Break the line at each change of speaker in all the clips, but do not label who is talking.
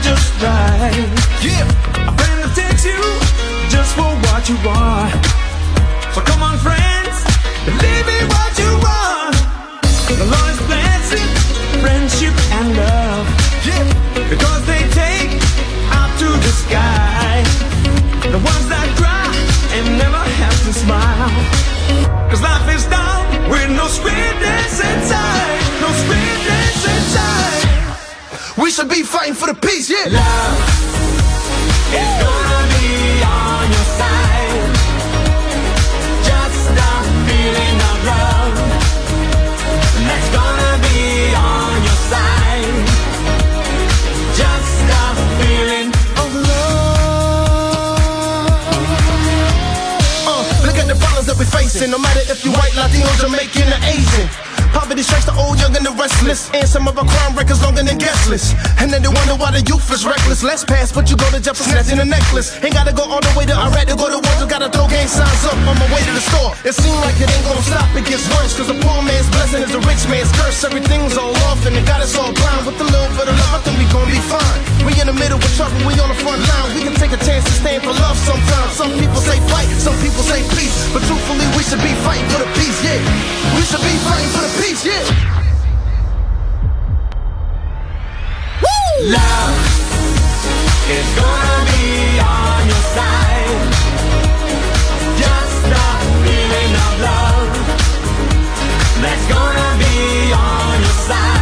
Just right.
Yeah,
A friend that takes you just for what you are. So come on, friends, believe in what you want. The Lord is blessing friendship and love
yeah.
because they take out to the sky. The ones that cry and never have to smile. Cause life is down with no sweetness inside. No sweetness.
We should be fighting for the peace, yeah.
Love is gonna be on your side. Just stop feeling of love. That's gonna be on your side. Just stop feeling of love.
Uh, look at the problems that we're facing. No matter if you're white, Latino, Jamaican, or Asian. Poverty strikes the old, young, and the restless. And some of our crime records longer than guest lists. And then they wonder why the youth is reckless. Let's pass, but you go to jail for snatching a necklace. Ain't gotta go all the way to Iraq to go to war. Just gotta throw gang signs up on my way to the store. It seems like it ain't gonna stop, it gets worse. Cause a poor man's blessing is a rich man's curse. Everything's all off, and it got us all blind. With a little bit of love, I think we gon' be fine. We in the middle with trouble, we on the front line. We can take a chance to stand for love sometimes. Some people say fight, some people say peace. But truthfully, we should be fighting for the peace, yeah. We should be fighting for the peace, yeah.
Love is gonna be on your side. Just stop feeling of love. That's gonna be on your side.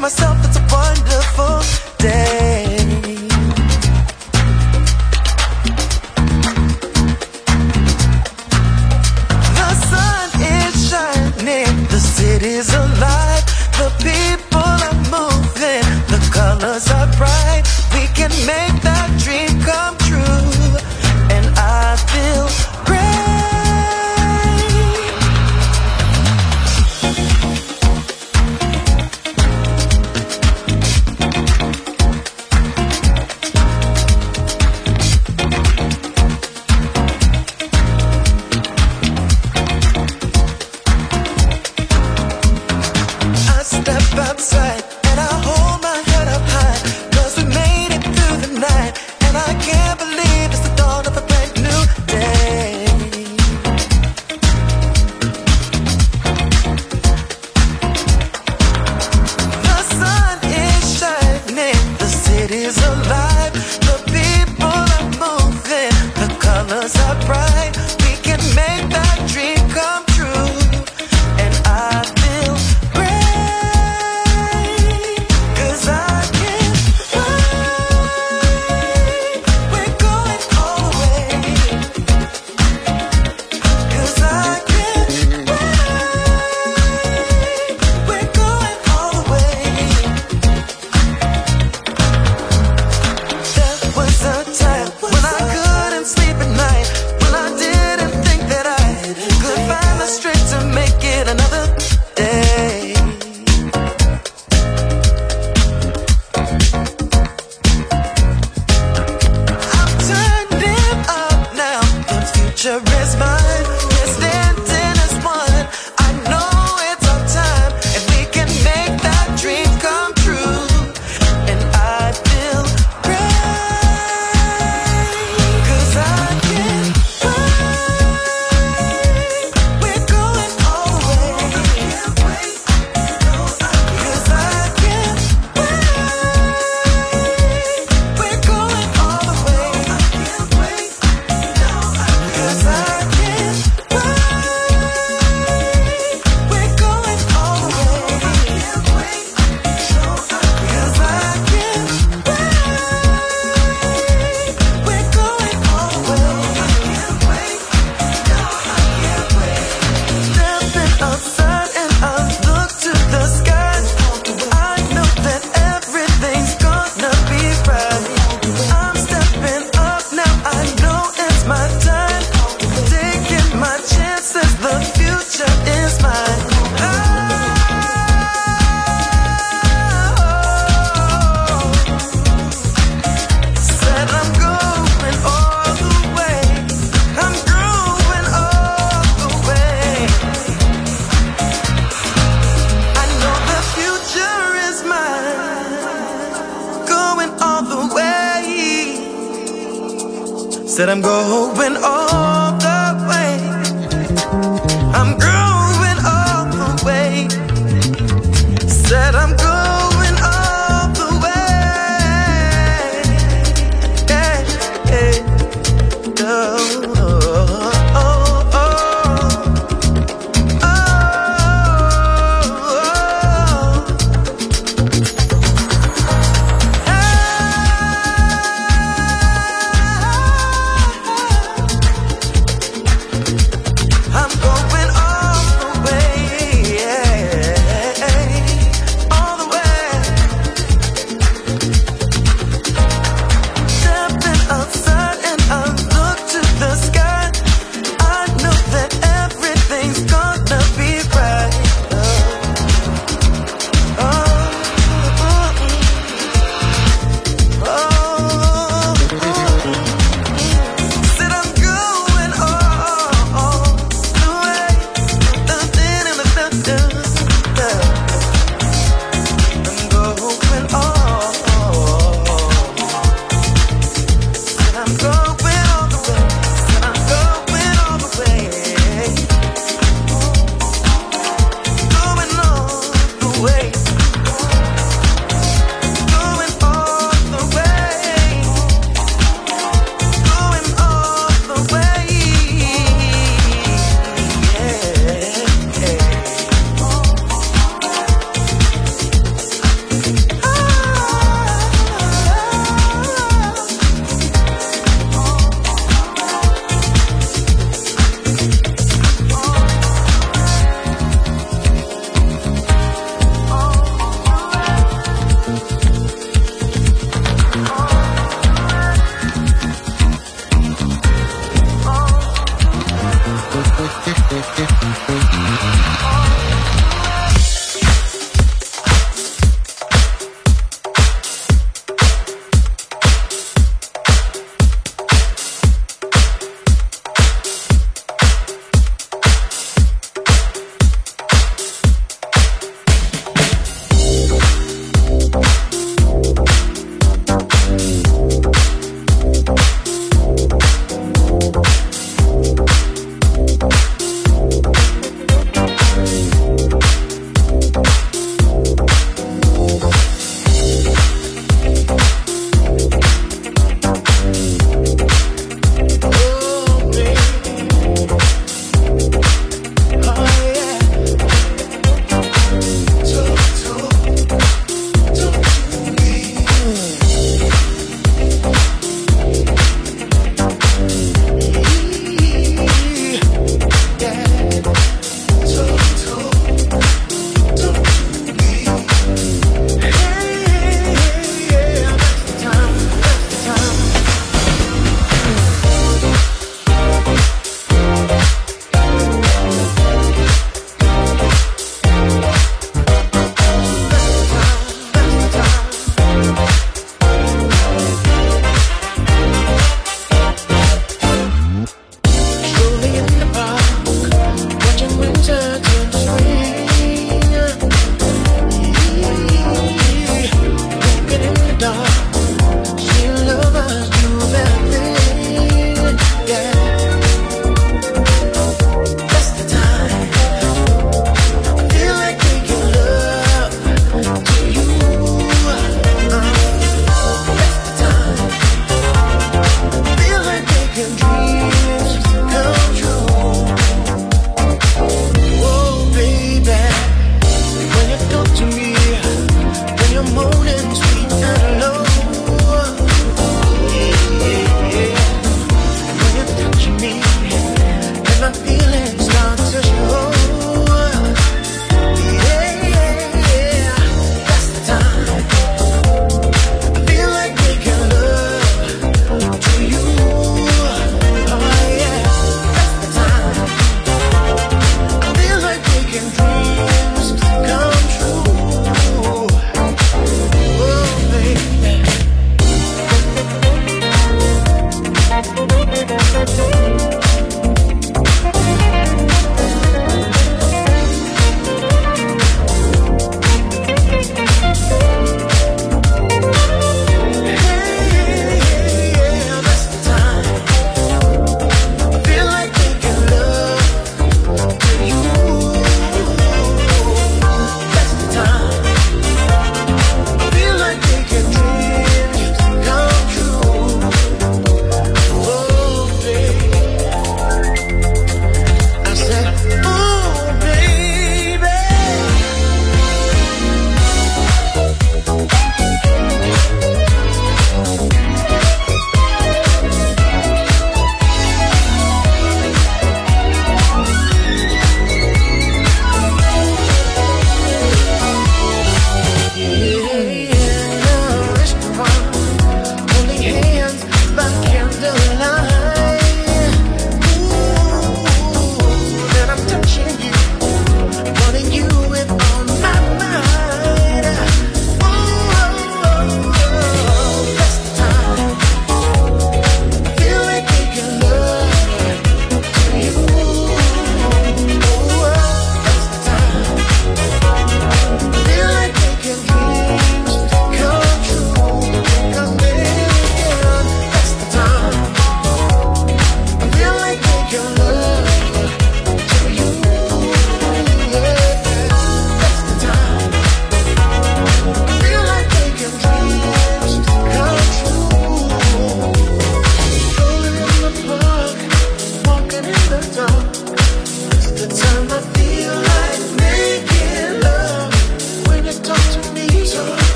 myself